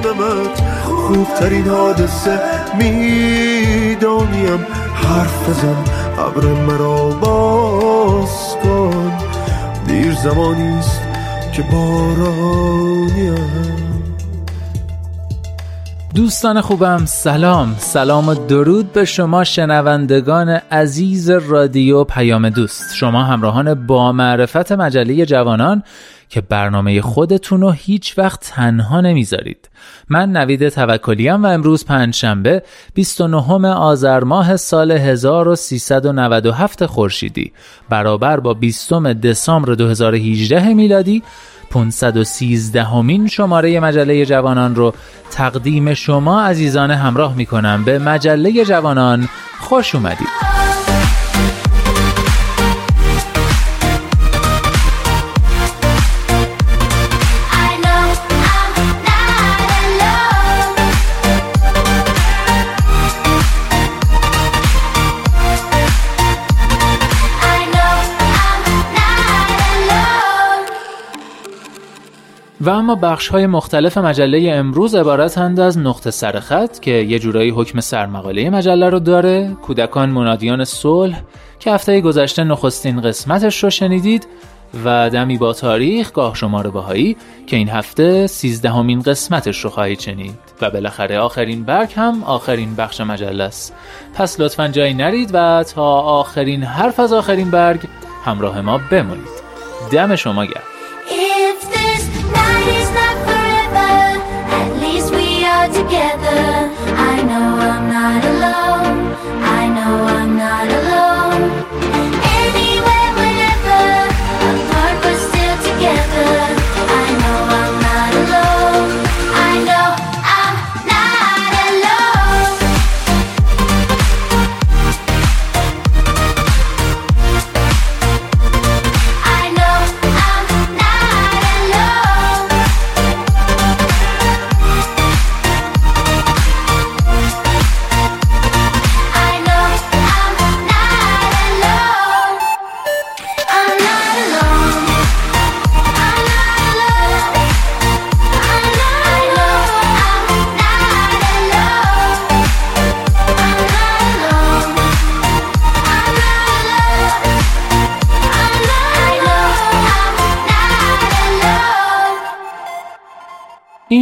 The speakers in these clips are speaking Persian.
میدانمت. خوبترین حادثه می‌دانیم. حرف بزن ابر مرا باز کن. دیر زمانیست که بارانیم دوستان خوبم سلام. سلام و درود به شما شنوندگان عزیز رادیو پیام دوست. شما همراهان با معرفت مجله جوانان که برنامه خودتون رو هیچ وقت تنها نمی‌ذارید. من نوید توکلیم و امروز پنجشنبه 29 آذر ماه سال 1397 خورشیدی. برابر با 20 دسامبر 2018 میلادی 513 همین شماره مجله جوانان رو تقدیم شما عزیزان همراه می کنم به مجله جوانان خوش اومدید. و اما بخش های مختلف مجله امروز عبارتند از نقطه سرخط که یه جورایی حکم سرمقاله مجله رو داره. کودکان منادیان صلح که هفته گذشته نخستین قسمتش رو شنیدید و دمی با تاریخ گاه شمار باهایی که این هفته سیزدهمین قسمتش رو خواهید شنید. و بالاخره آخرین برگ هم آخرین بخش مجله است. پس لطفا جایی نرید و تا آخرین حرف از آخرین برگ همراه ما بمونید. دم شما گرد I'm not alone.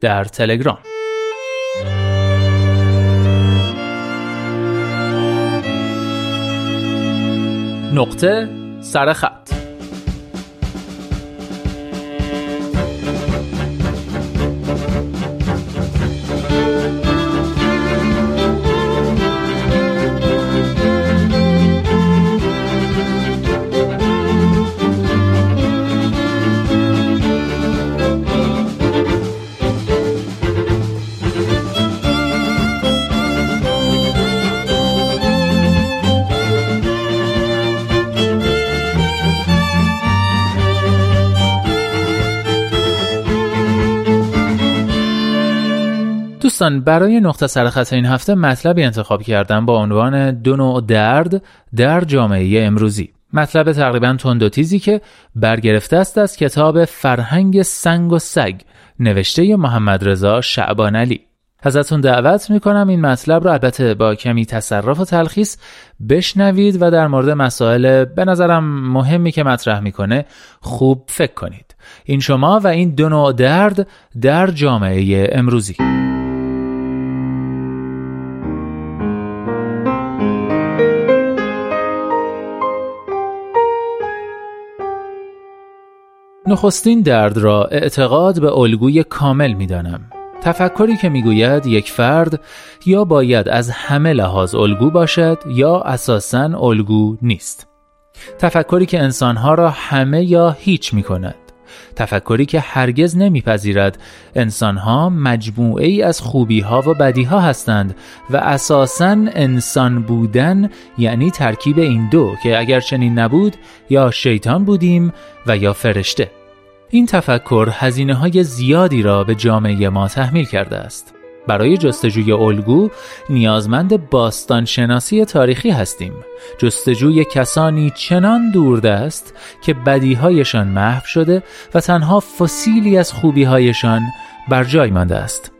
در تلگرام. نقطه سرخط دوستان برای نقطه سرخط این هفته مطلبی انتخاب کردم با عنوان دو نوع درد در جامعه امروزی. مطلب تقریبا تند و تیزی که برگرفته است از کتاب فرهنگ سنگ و سگ نوشته محمد رضا شعبان علی. ازتون دعوت می‌کنم این مطلب رو البته با کمی تصرف و تلخیص بشنوید و در مورد مسائل به نظرم مهمی که مطرح می‌کنه خوب فکر کنید. این شما و این دو نوع درد در جامعه امروزی. نخستین درد را اعتقاد به الگوی کامل می‌دانم. تفکری که می‌گوید یک فرد یا باید از همه لحاظ الگو باشد یا اساساً الگو نیست. تفکری که انسانها را همه یا هیچ می کند تفکری که هرگز نمیپذیرد انسانها مجموعه ای از خوبی ها و بدی ها هستند و اساساً انسان بودن یعنی ترکیب این دو که اگر چنین نبود یا شیطان بودیم و یا فرشته. این تفکر هزینه های زیادی را به جامعه ما تحمیل کرده است. برای جستجوی الگو نیازمند باستان شناسی تاریخی هستیم. جستجوی کسانی چنان دوردست که بدیهایشان محو شده و تنها فسیلی از خوبیهایشان بر جای مانده است.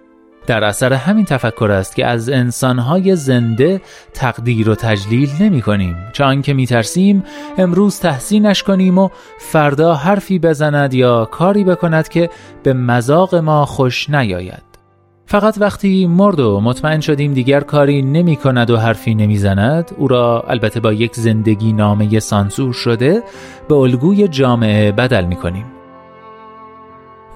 در اثر همین تفکر است که از انسانهای زنده تقدیر و تجلیل نمی کنیم. چون که می ترسیم امروز تحسینش کنیم و فردا حرفی بزند یا کاری بکند که به مذاق ما خوش نیاید. فقط وقتی مرد و مطمئن شدیم دیگر کاری نمی کند و حرفی نمی زند او را البته با یک زندگی نامه سانسور شده به الگوی جامعه بدل می کنیم.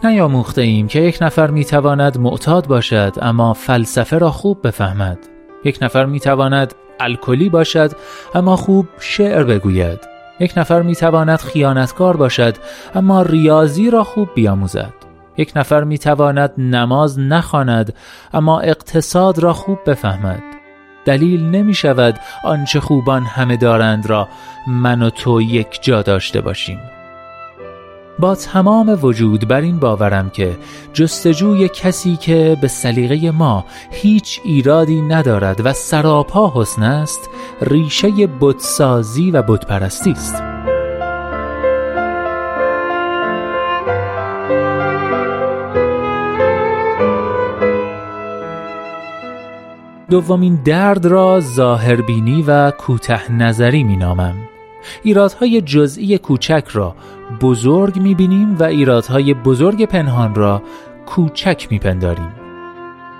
نیاموخته ایم که یک نفر می تواند معتاد باشد اما فلسفه را خوب بفهمد. یک نفر می تواند الکلی باشد اما خوب شعر بگوید. یک نفر می تواند خیانتکار باشد اما ریاضی را خوب بیاموزد. یک نفر می تواند نماز نخواند اما اقتصاد را خوب بفهمد. دلیل نمی شود آنچه خوبان همه دارند را من و تو یک جا داشته باشیم. با تمام وجود بر این باورم که جستجوی کسی که به سلیقه ما هیچ ایرادی ندارد و سراپا حسن است ریشه بتسازی و بتپرستی است. دومین درد را ظاهربینی و کوته نظری می نامم. ایرادهای جزئی کوچک را بزرگ می‌بینیم و ایرادهای بزرگ پنهان را کوچک میپنداریم.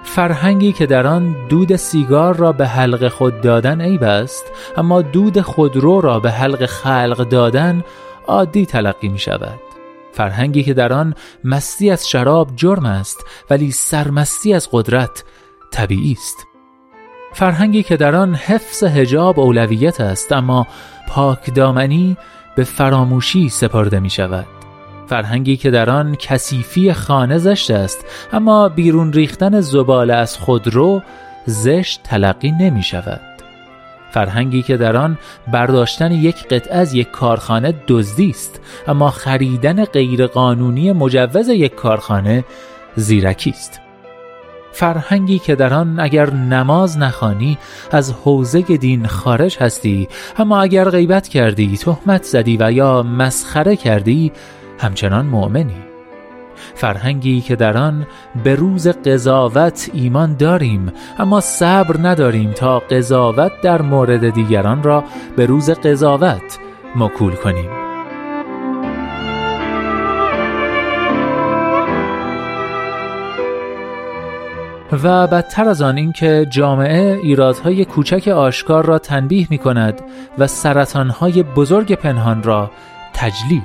فرهنگی که در آن دود سیگار را به حلق خود دادن عیب است اما دود خودرو را به حلق خلق دادن عادی تلقی می شود فرهنگی که در آن مستی از شراب جرم است ولی سرمستی از قدرت طبیعی است. فرهنگی که در آن حفظ هجاب اولویت است اما پاک دامنی به فراموشی سپرده می شود. فرهنگی که در آن کثیفی خانه زشت است اما بیرون ریختن زبال از خودرو زشت تلقی نمی شود. فرهنگی که در آن برداشتن یک قطعه از یک کارخانه دزدی است اما خریدن غیرقانونی مجوز یک کارخانه زیرکی است. فرهنگی که در آن اگر نماز نخوانی از حوزه دین خارج هستی. اما اگر غیبت کردی تهمت زدی و یا مسخره کردی همچنان مؤمنی. فرهنگی که در آن به روز قضاوت ایمان داریم اما صبر نداریم تا قضاوت در مورد دیگران را به روز قضاوت مکول کنیم. و بدتر از آن اینکه جامعه ایرادهای کوچک آشکار را تنبیه می کند و سرطانهای بزرگ پنهان را تجلیل.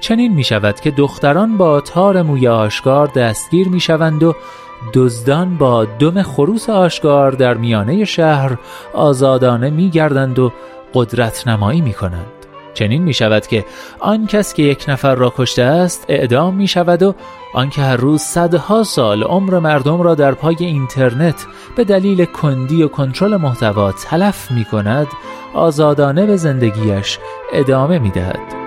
چنین می شود که دختران با تار موی آشکار دستگیر می شوند و دزدان با دم خروس آشکار در میانه شهر آزادانه می گردند و قدرت نمایی می کنند چنین می شود که آن کس که یک نفر را کشته است اعدام می شود و آنکه هر روز صدها سال عمر مردم را در پای اینترنت به دلیل کندی و کنترل محتوا تلف می کند آزادانه به زندگیش ادامه می دهد.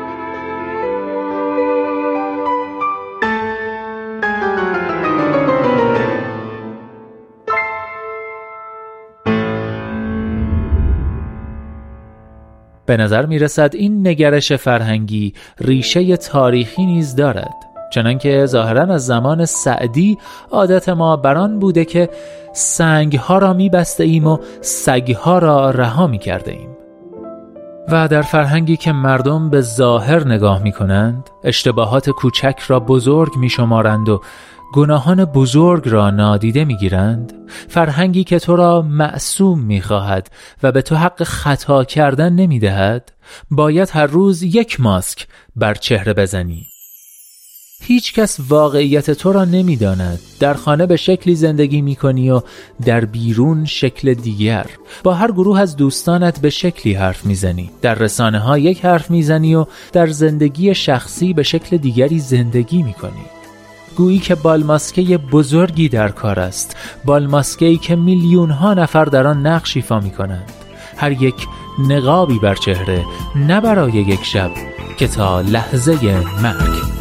به نظر می رسد این نگرش فرهنگی ریشه تاریخی نیز دارد. چنانکه ظاهرا از زمان سعدی عادت ما بران بوده که سنگ ها را می بسته ایم و سگ ها را رها می کرده ایم و در فرهنگی که مردم به ظاهر نگاه می کنند اشتباهات کوچک را بزرگ می شمارند و گناهان بزرگ را نادیده می گیرند فرهنگی که تو را معصوم می خواهد و به تو حق خطا کردن نمی دهد باید هر روز یک ماسک بر چهره بزنی. هیچ کس واقعیت تو را نمی‌داند. در خانه به شکلی زندگی می کنی و در بیرون شکل دیگر. با هر گروه از دوستانت به شکلی حرف می‌زنی. در رسانه ها یک حرف می‌زنی و در زندگی شخصی به شکل دیگری زندگی می کنی گویی که بالماسکه بزرگی در کار است. بالماسکه ای که میلیون ها نفر در آن نقش ایفا می کنند هر یک نقابی بر چهره نه برای یک شب که تا لحظه مرگ.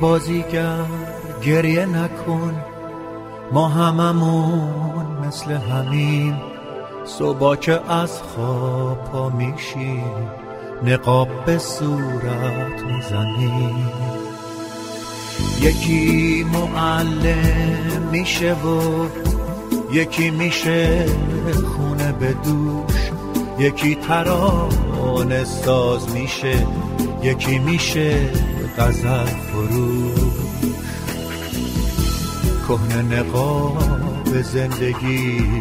بازیگر گریه نکن ما هممون مثل همین. صبح که از خواب پا میشیم نقاب به صورت می‌زنیم. یکی معلم میشه و یکی میشه خونه به دوش. یکی ترانه ساز میشه یکی میشه غزل فروش کهنه نقاب زندگی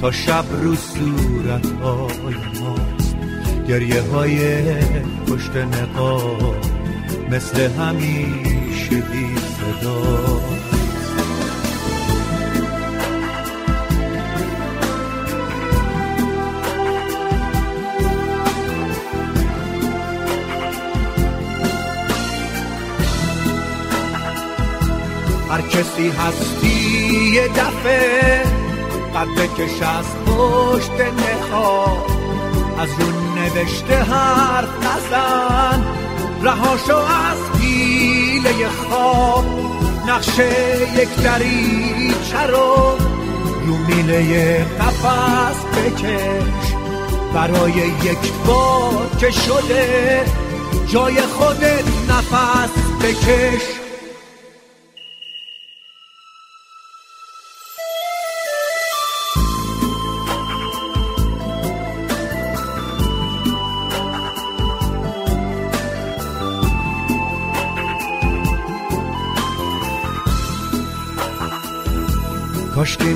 تا شب رو صورت های ماست. گریه های پشت نقاب مثل همیشه بی صدا. هر کسی هستی یه دفعه قد بکش از پشت نخواه. از رو نوشته حرف نزن. رهاشو از پیله خواب. نقشه یک دریچه رو رو میله قفص بکش. برای یک بار که شده جای خودت نفس بکش.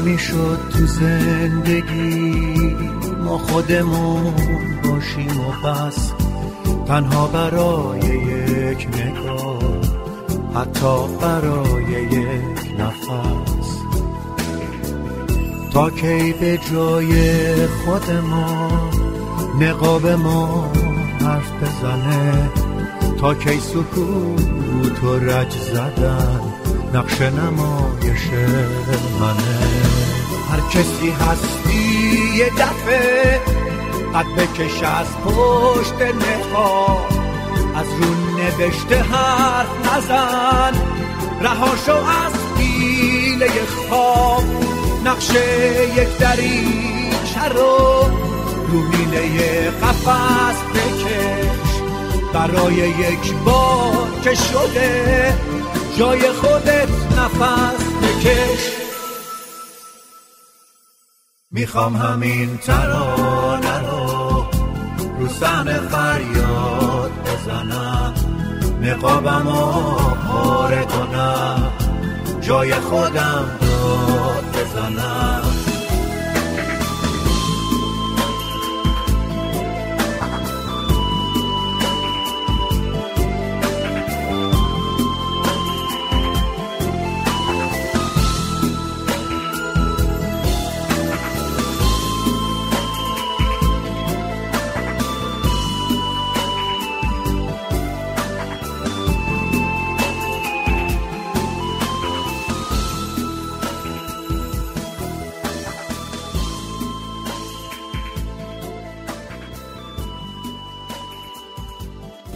می‌شد تو زندگی. ما خودمون باشیم و بس. تنها برای یک نگاه. حتی برای یک نفس. تا کی به جای خود ما نقاب ما حرف بزنه. تا کی سکوت و رج زدن. نقش نمایش منه. هر کسی هستی یه دفعه قد بکش از پشت نقاب از رو نوشته حرف نزن. رهاشو از پیله خواب. نقشه یک دریچه رو رو میله قفص بکش. برای یک بار که شده جای خودت نفس بکش. می‌خوام همین ترانه رو رو سحن فریاد بزنم. نقابم پاره کنم. جای خودم داد بزنم.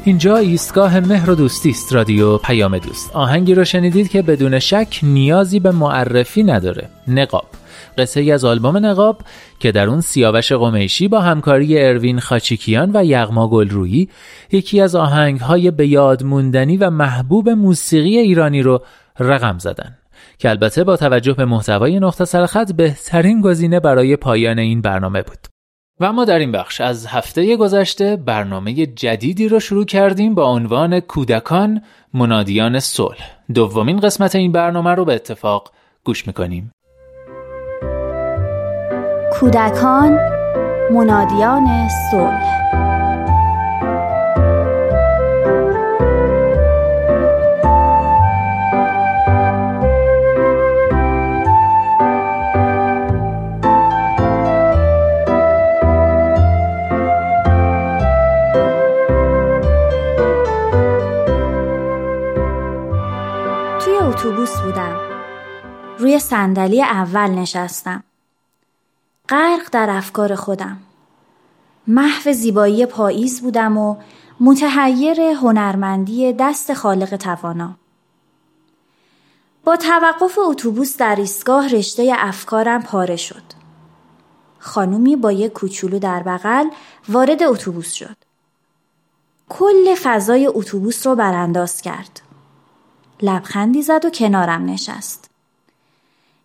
اینجا ایستگاه مهر و دوستی است رادیو پیام دوست. آهنگی رو شنیدید که بدون شک نیازی به معرفی نداره. نقاب. قصه ای از آلبوم نقاب که در اون سیاوش قمیشی با همکاری اروین خاچیکیان و یغما گلرویی یکی از آهنگهای به یاد موندنی و محبوب موسیقی ایرانی رو رقم زدن. که البته با توجه به محتوای نقطه سرخط بهترین گزینه برای پایان این برنامه بود. و ما در این بخش از هفته گذشته برنامه جدیدی رو شروع کردیم با عنوان کودکان منادیان صلح. دومین قسمت این برنامه رو به اتفاق گوش می‌کنیم. کودکان منادیان صلح. اتوبوس بودم. روی صندلی اول نشستم. غرق در افکار خودم. محو زیبایی پاییز بودم و متحیر هنرمندی دست خالق توانا. با توقف اتوبوس در ایستگاه رشته افکارم پاره شد. خانومی با یک کوچولو در بغل وارد اتوبوس شد. کل فضای اتوبوس رو برانداز کرد. لبخندی زد و کنارم نشست.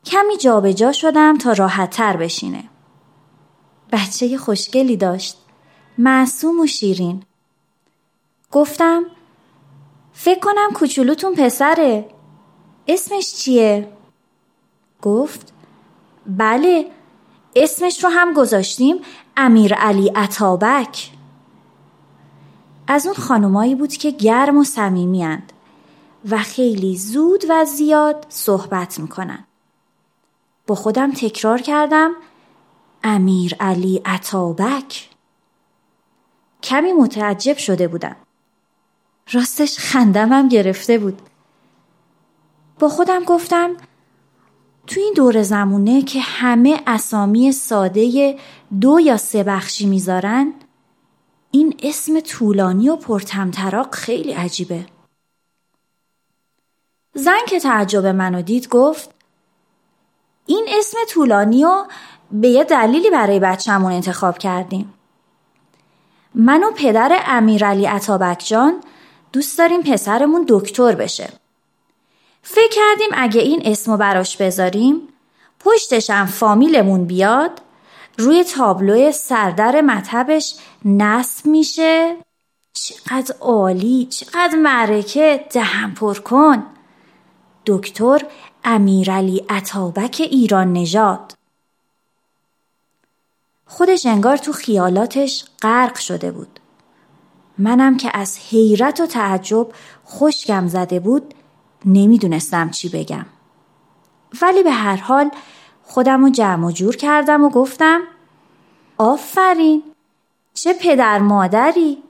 کمی جابجا جا شدم تا راحت تر بشینه. بچه خوشگلی داشت. معصوم و شیرین. گفتم فکر کنم کوچولوتون پسره. اسمش چیه؟ گفت بله اسمش رو هم گذاشتیم امیر علی عطابک. از اون خانمایی بود که گرم و صمیمیاند. و خیلی زود و زیاد صحبت می‌کنن. با خودم تکرار کردم امیر علی عطابک. کمی متعجب شده بودم. راستش خندمم گرفته بود. با خودم گفتم تو این دور زمونه که همه اسامی ساده دو یا سه بخشی می‌ذارن این اسم طولانی و پرتمطراق خیلی عجیبه. زن که تعجب منو دید گفت این اسم طولانی و به یه دلیلی برای بچهمون انتخاب کردیم. من و پدر امیرعلی عطابک جان دوست داریم پسرمون دکتر بشه. فکر کردیم اگه این اسمو براش بذاریم پشتشم فامیلمون بیاد روی تابلو سردر مطبش نصب میشه. چقدر عالی چقدر معرکه دهم پر کن. دکتر امیرعلی عطابک ایران نژاد. خودش انگار تو خیالاتش غرق شده بود. منم که از حیرت و تعجب خشکم زده بود نمی‌دونستم چی بگم. ولی به هر حال خودم رو جمع و جور کردم و گفتم آفرین چه پدر مادری.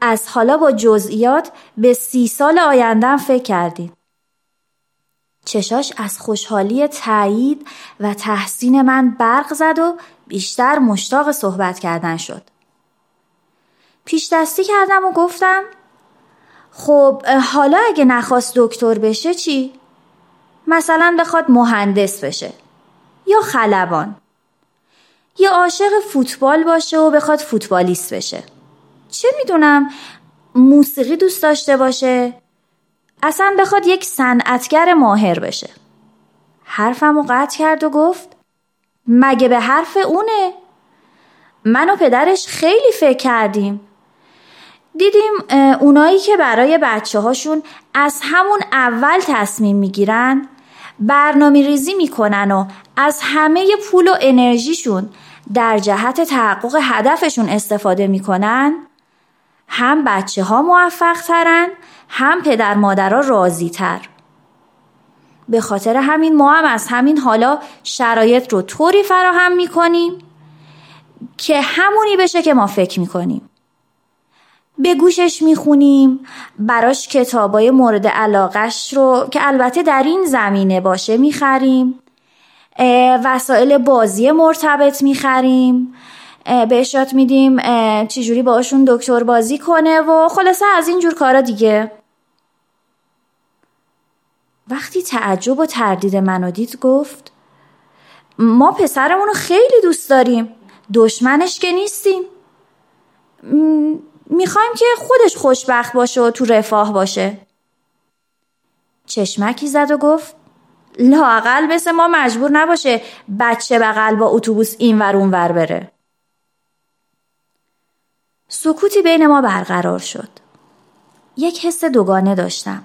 از حالا با جزئیات به سی سال آیندهم فکر کردین. چشاش از خوشحالی تایید و تحسین من برق زد و بیشتر مشتاق صحبت کردن شد. پیش دستی کردم و گفتم خب حالا اگه نخواست دکتر بشه چی؟ مثلا بخواد مهندس بشه یا خلبان یا عاشق فوتبال باشه و بخواد فوتبالیست بشه چه می‌دونم موسیقی دوست داشته باشه اصلا بخواد یک صنعتگر ماهر بشه. حرفمو قطع کرد و گفت مگه به حرف اونه؟ من و پدرش خیلی فکر کردیم. دیدیم اونایی که برای بچه هاشون از همون اول تصمیم می‌گیرن برنامه ریزی می‌کنن و از همه پول و انرژیشون در جهت تحقق هدفشون استفاده می‌کنن هم بچه ها موفق ترن هم پدر مادرها راضی تر به خاطر همین ما هم از همین حالا شرایط رو طوری فراهم می‌کنیم که همونی بشه که ما فکر می‌کنیم. به گوشش می‌خونیم براش کتابای مورد علاقش رو که البته در این زمینه باشه می‌خریم. وسایل بازی مرتبط می‌خریم. بهش یاد میدیم چجوری باشون دکتر بازی کنه و خلاصه از این جور کارا دیگه. وقتی تعجب و تردید منو دید گفت ما پسرمون رو خیلی دوست داریم. دشمنش که نیستیم. می‌خوایم که خودش خوشبخت باشه و تو رفاه باشه. چشمکی زد و گفت لاقل مثل ما مجبور نباشه بچه بغل با اتوبوس این ور اون ور بره. سکوتی بین ما برقرار شد. یک حس دوگانه داشتم.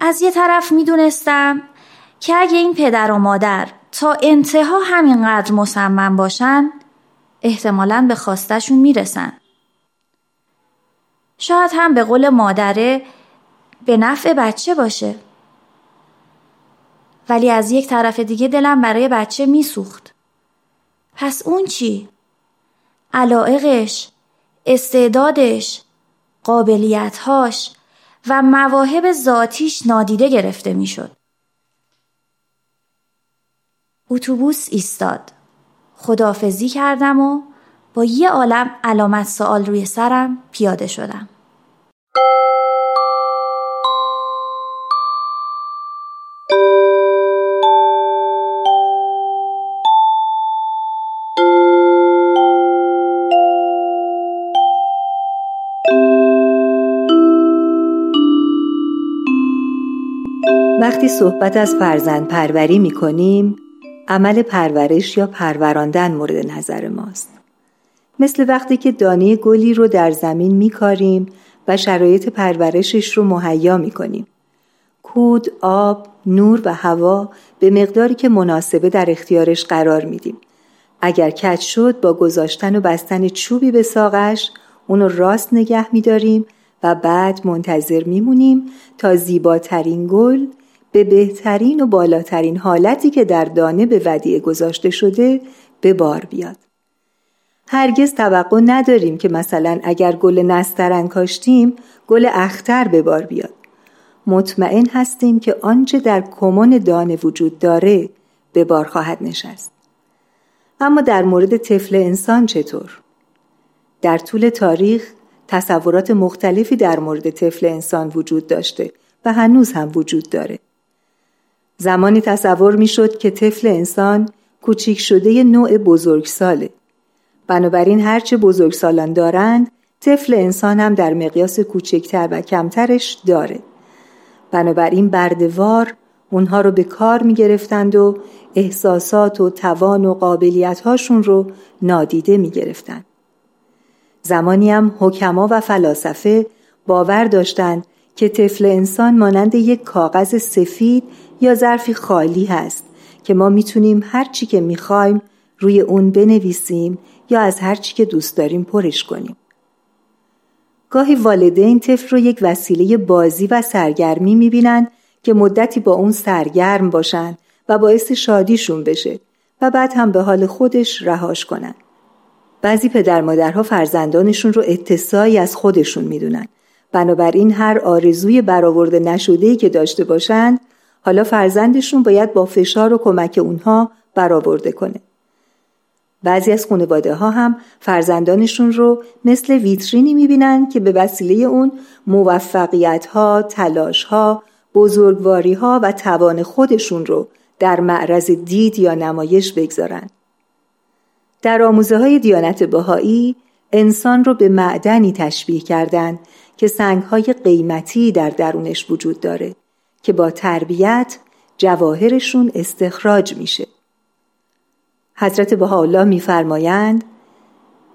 از یه طرف می‌دونستم که اگه این پدر و مادر تا انتها همینقدر مصمم باشن احتمالا به خواستشون می‌رسن. شاید هم به قول مادره به نفع بچه باشه. ولی از یک طرف دیگه دلم برای بچه میسوخت. پس اون چی؟ علائقش، استعدادش، قابلیتهاش و مواهب ذاتیش نادیده گرفته می‌شد. اتوبوس ایستاد. خدافزی کردم و با یه عالم علامت سوال روی سرم پیاده شدم. وقتی صحبت از فرزند پروری می کنیم عمل پرورش یا پروراندن مورد نظر ماست مثل وقتی که دانه گلی رو در زمین می کاریم و شرایط پرورشش رو مهیا می کنیم کود، آب، نور و هوا به مقداری که مناسبه در اختیارش قرار میدیم. اگر کج شد با گذاشتن و بستن چوبی به ساقش اونو راست نگه میداریم و بعد منتظر میمونیم تا زیباترین گل به بهترین و بالاترین حالتی که در دانه به ودیعه گذاشته شده به بار بیاد. هرگز توقع نداریم که مثلا اگر گل نسترن کاشتیم گل اختر به بار بیاد. مطمئن هستیم که آنچه در کمون دانه وجود داره به بار خواهد نشست. اما در مورد طفل انسان چطور؟ در طول تاریخ تصورات مختلفی در مورد طفل انسان وجود داشته و هنوز هم وجود داره. زمانی تصور می شد که طفل انسان کوچیک شده نوع بزرگساله. بنابراین هرچه بزرگسالان دارند طفل انسان هم در مقیاس کوچکتر و کمترش داره. بنابراین بردوار اونها رو به کار می گرفتند و احساسات و توان و قابلیت هاشون رو نادیده می گرفتند. زمانی هم حکما و فلاسفه باور داشتند که طفل انسان مانند یک کاغذ سفید یا ظرفی خالی هست که ما می‌تونیم هر چی که می‌خوایم روی اون بنویسیم یا از هر چی که دوست داریم پرش کنیم. گاهی والدین طفل رو یک وسیله بازی و سرگرمی می‌بینن که مدتی با اون سرگرم باشن و باعث شادیشون بشه و بعد هم به حال خودش رهاش کنن. بعضی پدر مادرها فرزندانشون رو اتسایی از خودشون می‌دونن. بنابراین هر آرزوی برآورده نشده‌ای که داشته باشند حالا فرزندشون باید با فشار و کمک اونها برآورده کنه. بعضی از خانواده ها هم فرزندانشون رو مثل ویترینی می‌بینن که به وسیله اون موفقیت ها، تلاش ها، بزرگواری ها و توان خودشون رو در معرض دید یا نمایش بگذارن. در آموزه های دیانت بهایی انسان رو به معدنی تشبیه کردند که سنگ های قیمتی در درونش وجود داره که با تربیت جواهرشون استخراج میشه. حضرت بهاءالله میفرمایند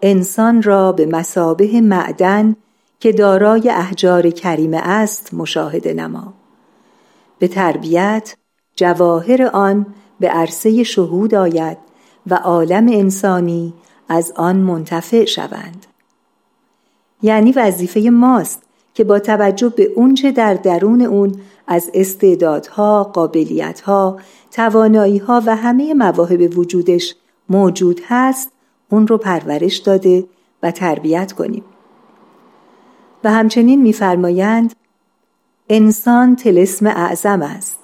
انسان را به مسابه معدن که دارای احجار کریمه است مشاهده نما به تربیت جواهر آن به عرصه شهود آید و عالم انسانی از آن منتفع شوند یعنی وظیفه ماست که با توجه به اونچه در درون اون از استعدادها، قابلیتها، تواناییها و همه مواهب وجودش موجود هست اون رو پرورش داده و تربیت کنیم. و همچنین میفرمایند انسان تلسم اعظم است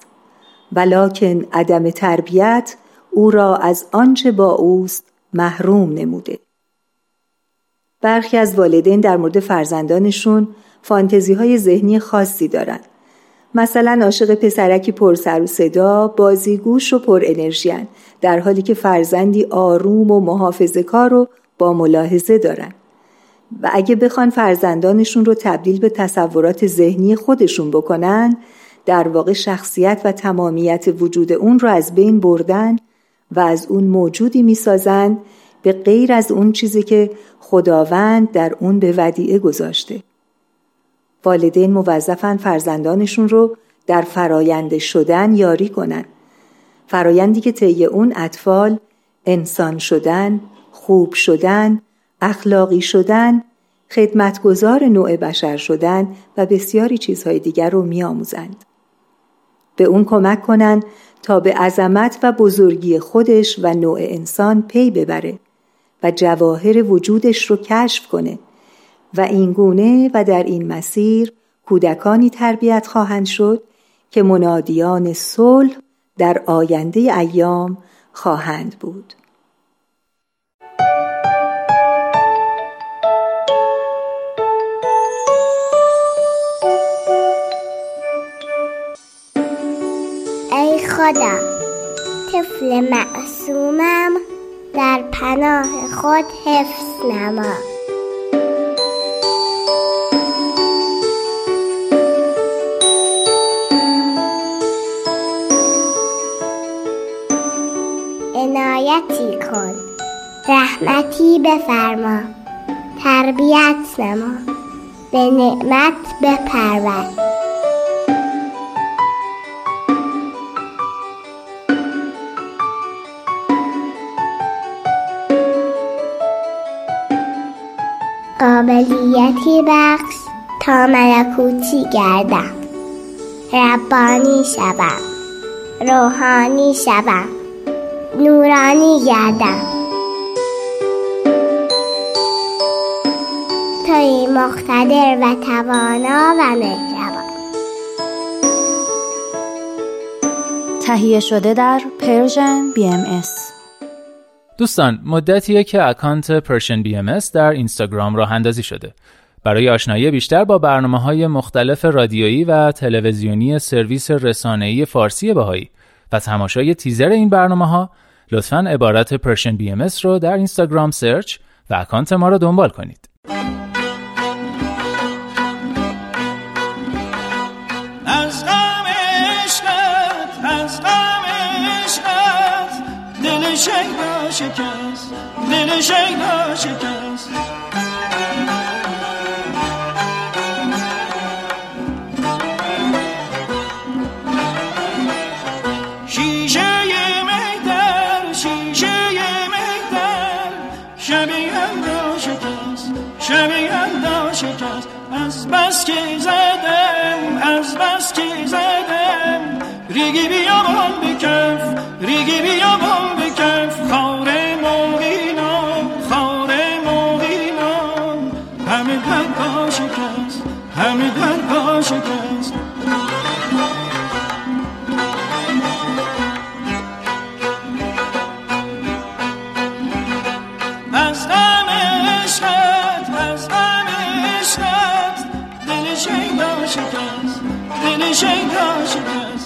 ولکن عدم تربیت او را از آنچه با اوست محروم نموده. برخی از والدین در مورد فرزندانشون فانتزی های ذهنی خاصی دارن. مثلا عاشق پسرکی پر سر و صدا، بازیگوش و پر انرژیان در حالی که فرزندی آروم و محافظه کار رو با ملاحظه دارن. و اگه بخوان فرزندانشون رو تبدیل به تصورات ذهنی خودشون بکنن در واقع شخصیت و تمامیت وجود اون رو از بین بردن و از اون موجودی می‌سازند به غیر از اون چیزی که خداوند در اون به ودیعه گذاشته. والدین موظفن فرزندانشون رو در فرایند شدن یاری کنن. فرایندی که طی اون اطفال انسان شدن، خوب شدن، اخلاقی شدن، خدمتگزار نوع بشر شدن و بسیاری چیزهای دیگر رو میآموزند. به اون کمک کنن تا به عظمت و بزرگی خودش و نوع انسان پی ببره و جواهر وجودش رو کشف کنه و اینگونه و در این مسیر کودکانی تربیت خواهند شد که منادیان صلح در آینده ایام خواهند بود. ای خدا طفل معصومم در پناه خود حفظ نما عنایتی کن. رحمتی بفرما. تربیت نما. به نعمت بپرور. قابلیتی بخش تا ملکوتی گردم. ربانی شوم. روحانی شوم. نورانی گردم. توی مقتدر و توانا و مهربان. تهیه شده در پرژن BMS دوستان مدتیه که account Persian BMS در اینستاگرام راه اندازی شده. برای آشنایی بیشتر با برنامه های مختلف رادیویی و تلویزیونی سرویس رسانه‌ای فارسی بهایی و تماشای تیزر این برنامه ها لطفا عبارت Persian BMS رو در اینستاگرام search و account ما رو دنبال کنید. شکست دل شیدا شکست. ریگی بیابان بکف ریگی بیابان بکف خاره موینان خاره موینان همه در پا شکست همه در پا شکست از غم عشقت از شکست شکست.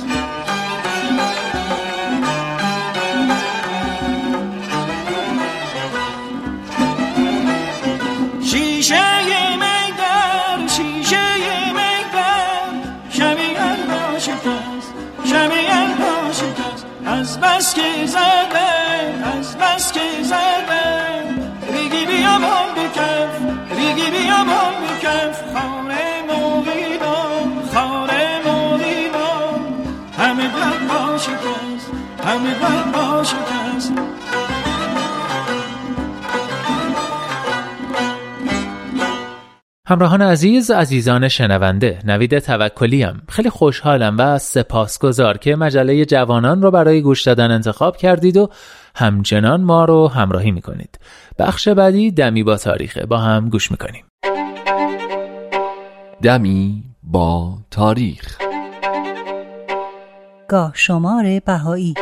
همراهان عزیز عزیزان شنونده نوید توکلیم خیلی خوشحالم و سپاسگزار که مجله جوانان رو برای گوش دادن انتخاب کردید و همچنان ما رو همراهی می‌کنید. بخش بعدی دمی با تاریخه. با هم گوش می‌کنیم. دمی با تاریخ. گاه شمار بهایی.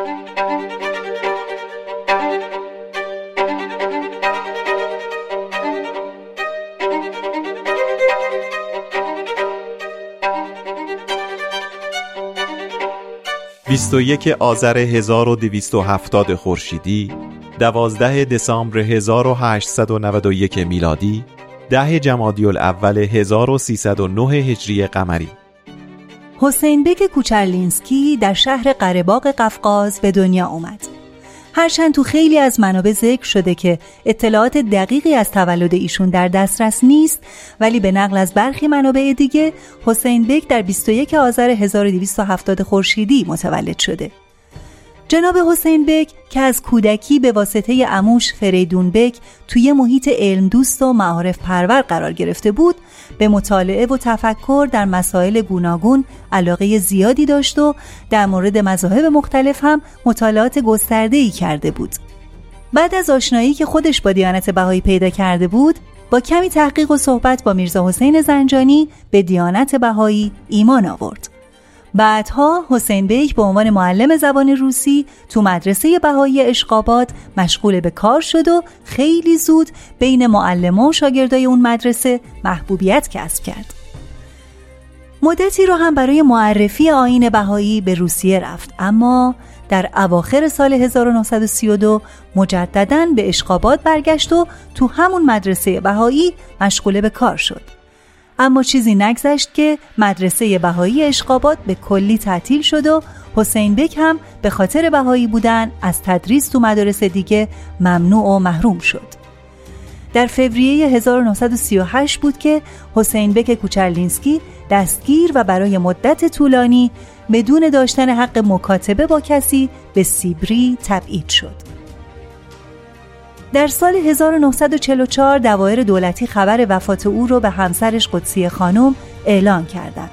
21 آذر 1270 خورشیدی 12 دسامبر 1891 میلادی 10 جمادی الاول 1309 هجری قمری حسین بک کوچرلینسکی در شهر قرهباغ قفقاز به دنیا اومد. هرچند تو خیلی از منابع ذکر شده که اطلاعات دقیقی از تولد ایشون در دسترس نیست ولی به نقل از برخی منابع دیگه حسین بک در 21 آذر 1270 خورشیدی متولد شده. جناب حسین بک که از کودکی به واسطه اموش فریدون بک توی محیط علم دوست و معارف پرور قرار گرفته بود به مطالعه و تفکر در مسائل گوناگون علاقه زیادی داشت و در مورد مذاهب مختلف هم مطالعات گسترده ای کرده بود. بعد از آشنایی که خودش با دیانت بهایی پیدا کرده بود با کمی تحقیق و صحبت با میرزا حسین زنجانی به دیانت بهایی ایمان آورد. بعدها حسین بیک به عنوان معلم زبان روسی تو مدرسه بهایی اشقابات مشغول به کار شد و خیلی زود بین معلم و شاگردای اون مدرسه محبوبیت کسب کرد. مدتی رو هم برای معرفی آین بهایی به روسیه رفت اما در اواخر سال 1932 مجددا به اشقابات برگشت و تو همون مدرسه بهایی مشغول به کار شد. اما چیزی نگذشت که مدرسه بهایی اشقابات به کلی تعطیل شد و حسین بک هم به خاطر بهایی بودن از تدریس تو مدارس دیگه ممنوع و محروم شد. در فوریه 1938 بود که حسین بک کوچرلینسکی دستگیر و برای مدت طولانی بدون داشتن حق مکاتبه با کسی به سیبری تبعید شد. در سال 1944 دوایر دولتی خبر وفات او را به همسرش قدسی خانم اعلان کردند.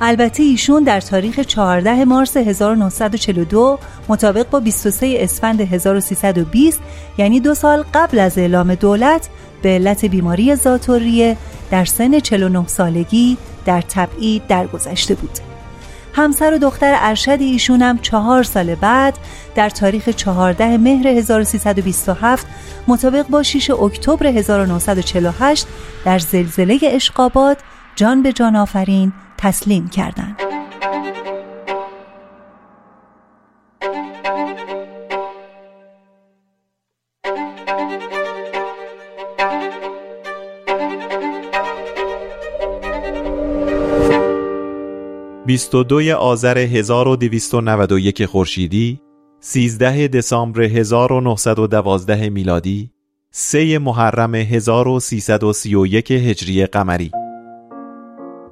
البته ایشون در تاریخ 14 مارس 1942 مطابق با 23 اسفند 1320 یعنی دو سال قبل از اعلام دولت به علت بیماری زاتوریه در سن 49 سالگی در تبعید درگذشته بود. همسر و دختر ارشد ایشون هم چهار سال بعد در تاریخ 14 مهر 1327 مطابق با 6 اکتبر 1948 در زلزله اشقابات جان به جان آفرین تسلیم کردند. 22 آذر 1291 خورشیدی 13 دسامبر 1912 میلادی 3 محرم 1331 هجری قمری.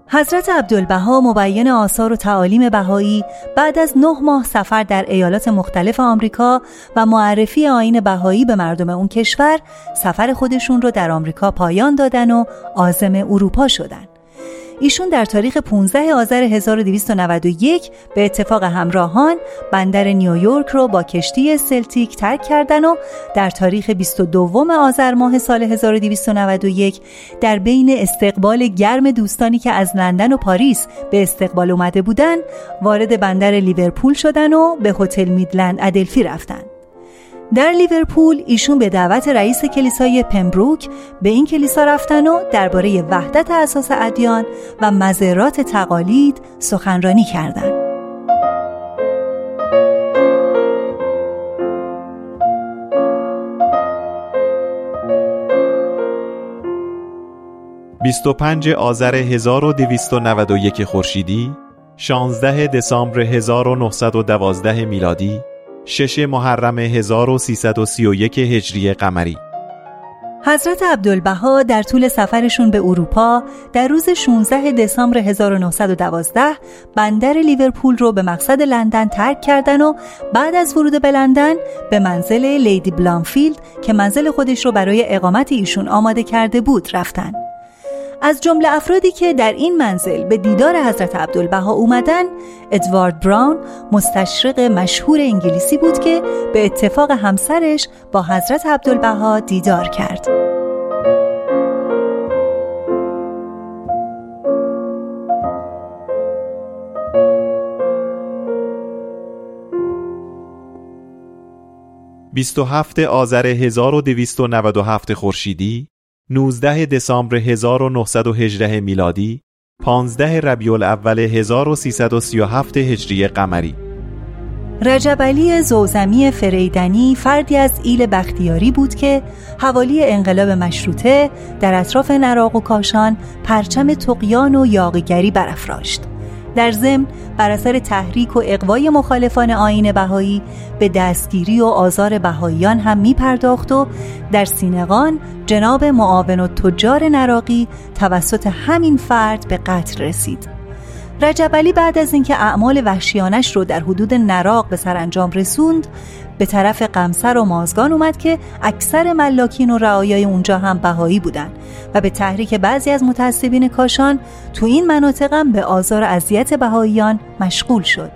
حضرت عبدالبها مبین آثار و تعالیم بهایی بعد از نه ماه سفر در ایالات مختلف آمریکا و معرفی آین بهایی به مردم اون کشور سفر خودشون رو در آمریکا پایان دادن و عازم اروپا شدن. ایشون در تاریخ 15 آذر 1291 به اتفاق همراهان بندر نیویورک رو با کشتی سلتیک ترک کردن و در تاریخ 22 آذر ماه سال 1291 در بین استقبال گرم دوستانی که از لندن و پاریس به استقبال اومده بودن وارد بندر لیورپول شدن و به هتل میدلند ادلفی رفتن. در لیورپول ایشون به دعوت رئیس کلیسای پمبروک به این کلیسا رفتن و درباره وحدت اساس ادیان و مزرات تقالید سخنرانی کردند. ...25 آذر 1291 خورشیدی 16 دسامبر 1912 میلادی شش محرم 1331 هجری قمری حضرت عبدالبها در طول سفرشون به اروپا در روز 16 دسامبر 1912 بندر لیورپول رو به مقصد لندن ترک کردن و بعد از ورود به لندن به منزل لیدی بلانفیلد که منزل خودش رو برای اقامت ایشون آماده کرده بود رفتن. از جمله افرادی که در این منزل به دیدار حضرت عبدالبها اومدن ادوارد براون مستشرق مشهور انگلیسی بود که به اتفاق همسرش با حضرت عبدالبها دیدار کرد. 27 آذر 1297 خورشیدی 19 دسامبر 1918 میلادی 15 ربیع الاول 1337 هجری قمری رجب علی زوزمی فریدنی فردی از ایل بختیاری بود که حوالی انقلاب مشروطه در اطراف نراق و کاشان پرچم تقیان و یاقیگری برافراشت. در ضمن بر اثر تحریک و اقوای مخالفان آین بهایی به دستگیری و آزار بهاییان هم می پرداخت و در سینقان جناب معاون و تجار نراقی توسط همین فرد به قتل رسید. رجب علی بعد از اینکه اعمال وحشیانش رو در حدود نراق به سرانجام رسوند به طرف قمسر و مازگان اومد که اکثر ملاکین و رعایای اونجا هم بهایی بودن و به تحریک بعضی از متعصبین کاشان تو این مناطق هم به آزار اذیت بهاییان مشغول شد.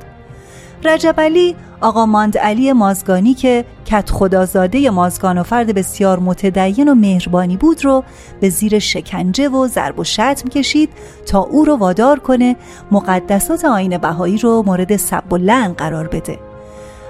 رجب علی آقا ماند علی مازگانی که کت خدازاده مازگان و فرد بسیار متدین و مهربانی بود رو به زیر شکنجه و ضرب و شتم کشید تا او رو وادار کنه مقدسات آین بهایی رو مورد سب و لعن قرار بده.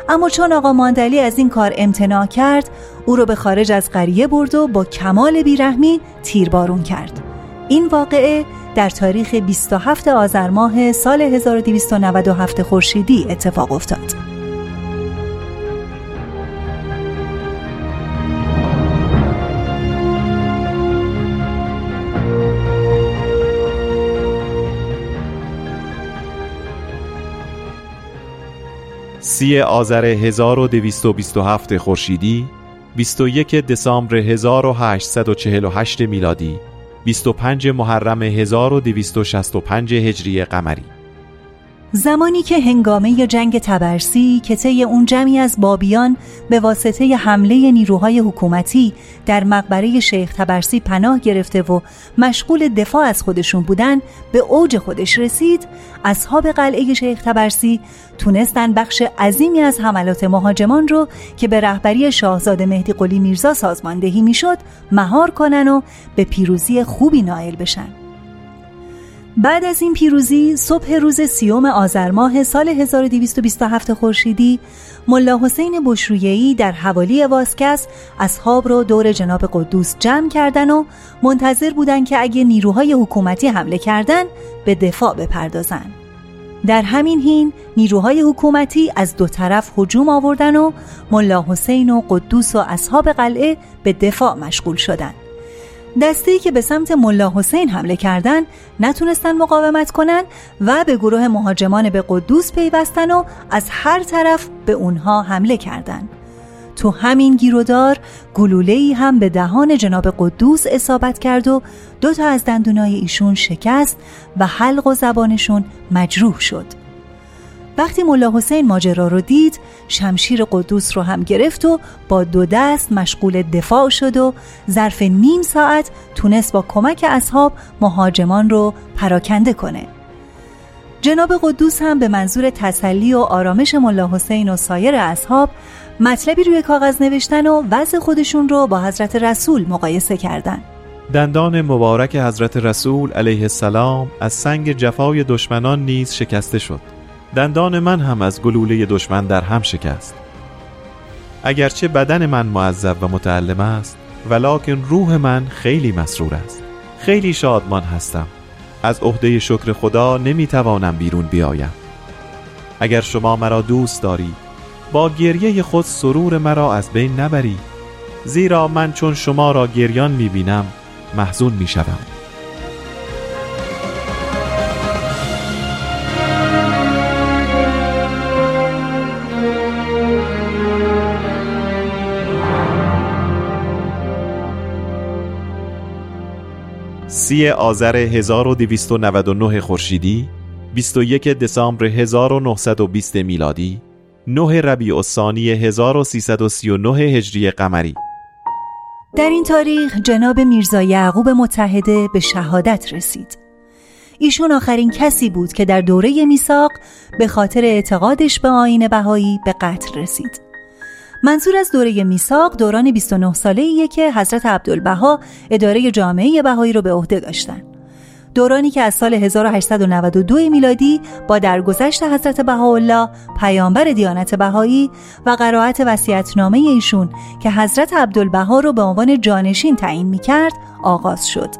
اما چون آقا ماندلی از این کار امتناع کرد او رو به خارج از قریه برد و با کمال بیرحمی تیربارون کرد این واقعه در تاریخ 27 آذر ماه سال 1297 خورشیدی اتفاق افتاد. سی آذر 1227 خورشیدی 21 دسامبر 1848 میلادی 25 محرم 1265 هجری قمری. زمانی که هنگامه جنگ تبرسی که طی اون جمعی از بابیان به واسطه حمله نیروهای حکومتی در مقبره شیخ تبرسی پناه گرفته و مشغول دفاع از خودشون بودن به اوج خودش رسید اصحاب قلعه شیخ تبرسی تونستن بخش عظیمی از حملات مهاجمان رو که به رهبری شاهزاده مهدی قلی میرزا سازماندهی می‌شد مهار کنن و به پیروزی خوبی نائل بشن. بعد از این پیروزی صبح روز سیوم آذر ماه سال 1227 خورشیدی ملا حسین بشرویهی در حوالی واسکس اصحاب را دور جناب قدوس جمع کردن و منتظر بودن که اگه نیروهای حکومتی حمله کردن به دفاع بپردازن در همین حین نیروهای حکومتی از دو طرف هجوم آوردن و ملا حسین و قدوس و اصحاب قلعه به دفاع مشغول شدند. دسته که به سمت ملا حسین حمله کردن نتونستن مقاومت کنن و به گروه مهاجمان به قدوس پیوستن و از هر طرف به اونها حمله کردند. تو همین گیرودار گلوله‌ای هم به دهان جناب قدوس اصابت کرد و دو تا از دندونای ایشون شکست و حلق و زبانشون مجروح شد. وقتی ملا حسین ماجرا رو دید شمشیر قدوس رو هم گرفت و با دو دست مشغول دفاع شد و ظرف نیم ساعت تونست با کمک اصحاب مهاجمان رو پراکنده کنه. جناب قدوس هم به منظور تسلی و آرامش ملا حسین و سایر اصحاب مطلبی روی کاغذ نوشتن و وضع خودشون رو با حضرت رسول مقایسه کردن. دندان مبارک حضرت رسول علیه السلام از سنگ جفای دشمنان نیز شکسته شد. دندان من هم از گلوله دشمن در هم شکست. اگرچه بدن من معذب و متعلم است ولکن روح من خیلی مسرور است. خیلی شادمان هستم. از عهده شکر خدا نمی‌توانم بیرون بیایم. اگر شما مرا دوست دارید با گریه خود سرور مرا از بین نبرید زیرا من چون شما را گریان می‌بینم محزون می‌شوم. سی آذر 1299 خورشیدی 21 دسامبر 1920 میلادی 9 ربیع الثانی 1339 هجری قمری. در این تاریخ جناب میرزا یعقوب متحده به شهادت رسید. ایشون آخرین کسی بود که در دوره میثاق به خاطر اعتقادش به آین بهایی به قتل رسید. منظور از دوره میثاق دوران 29 ساله ایه که حضرت عبدالبها اداره جامعه بهایی رو به عهده داشتن. دورانی که از سال 1892 میلادی با درگذشت حضرت بهاءالله پیامبر دیانت بهایی و قرائت وصیت‌نامه ایشون که حضرت عبدالبها رو به عنوان جانشین تعیین می‌کرد آغاز شد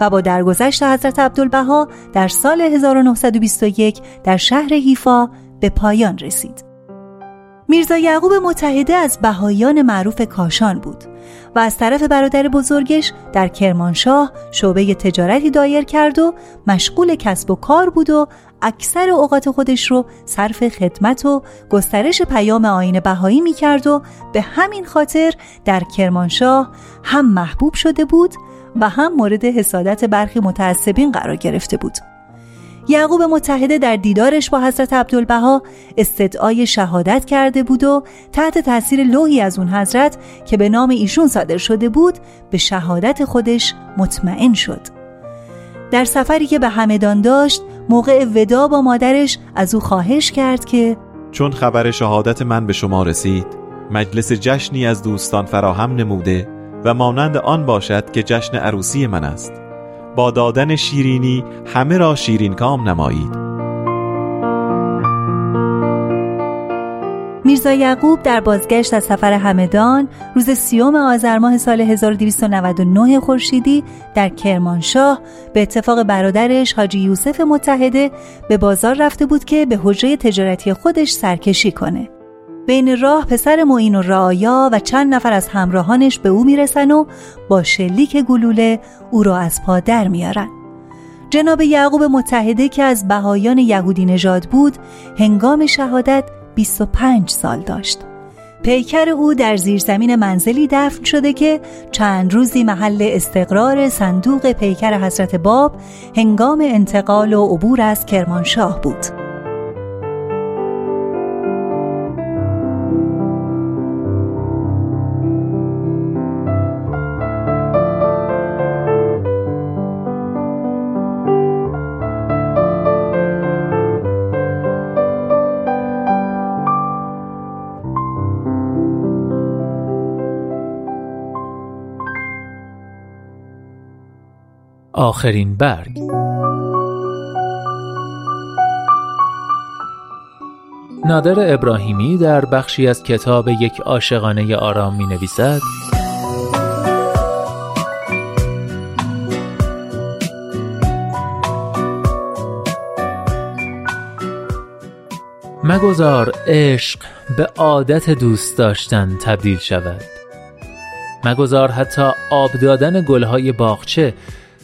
و با درگذشت حضرت عبدالبها در سال 1921 در شهر حیفا به پایان رسید. میرزا یعقوب متحده از بهایان معروف کاشان بود و از طرف برادر بزرگش در کرمانشاه شعبه تجارتی دایر کرد و مشغول کسب و کار بود و اکثر اوقات خودش رو صرف خدمت و گسترش پیام آین بهایی می کرد و به همین خاطر در کرمانشاه هم محبوب شده بود و هم مورد حسادت برخی متعصبین قرار گرفته بود. یعقوب متحده در دیدارش با حضرت عبدالبها استدعای شهادت کرده بود و تحت تاثیر لوحی از اون حضرت که به نام ایشون صادر شده بود به شهادت خودش مطمئن شد. در سفری که به همدان داشت موقع ودا با مادرش از او خواهش کرد که چون خبر شهادت من به شما رسید مجلس جشنی از دوستان فراهم نموده و مانند آن باشد که جشن عروسی من است. با دادن شیرینی همه را شیرین کام نمایید. میرزا یعقوب در بازگشت از سفر همدان روز سیوم آذر ماه سال 1299 خورشیدی در کرمانشاه به اتفاق برادرش حاجی یوسف متحده به بازار رفته بود که به حجره تجارتی خودش سرکشی کنه. بین راه پسر معین و رعایا و چند نفر از همراهانش به او می‌رسن و با شلیک گلوله او را از پا در میارن. جناب یعقوب متحده که از بهایان یهودی نژاد بود هنگام شهادت 25 سال داشت. پیکر او در زیرزمین منزلی دفن شده که چند روزی محل استقرار صندوق پیکر حضرت باب هنگام انتقال و عبور از کرمانشاه بود. آخرین برگ. نادر ابراهیمی در بخشی از کتاب یک عاشقانه آرام می نویسد مگذار عشق به عادت دوست داشتن تبدیل شود. مگذار حتی آب دادن گلهای باغچه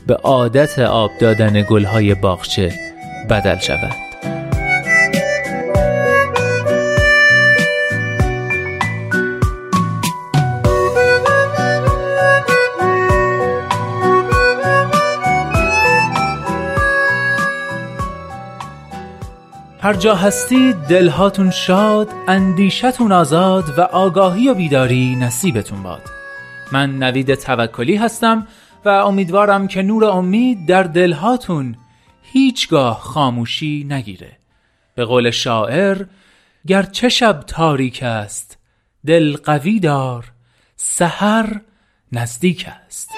به عادت آب دادن گلهای باغچه بدل شود. هر جا هستی دلهاتون شاد اندیشتون آزاد و آگاهی و بیداری نصیبتون باد. من نوید توکلی هستم و امیدوارم که نور امید در دلهاتون هیچگاه خاموشی نگیره. به قول شاعر چه شب تاریک است دل قوی دار سحر نزدیک است.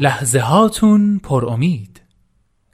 لحظه هاتون پر امید.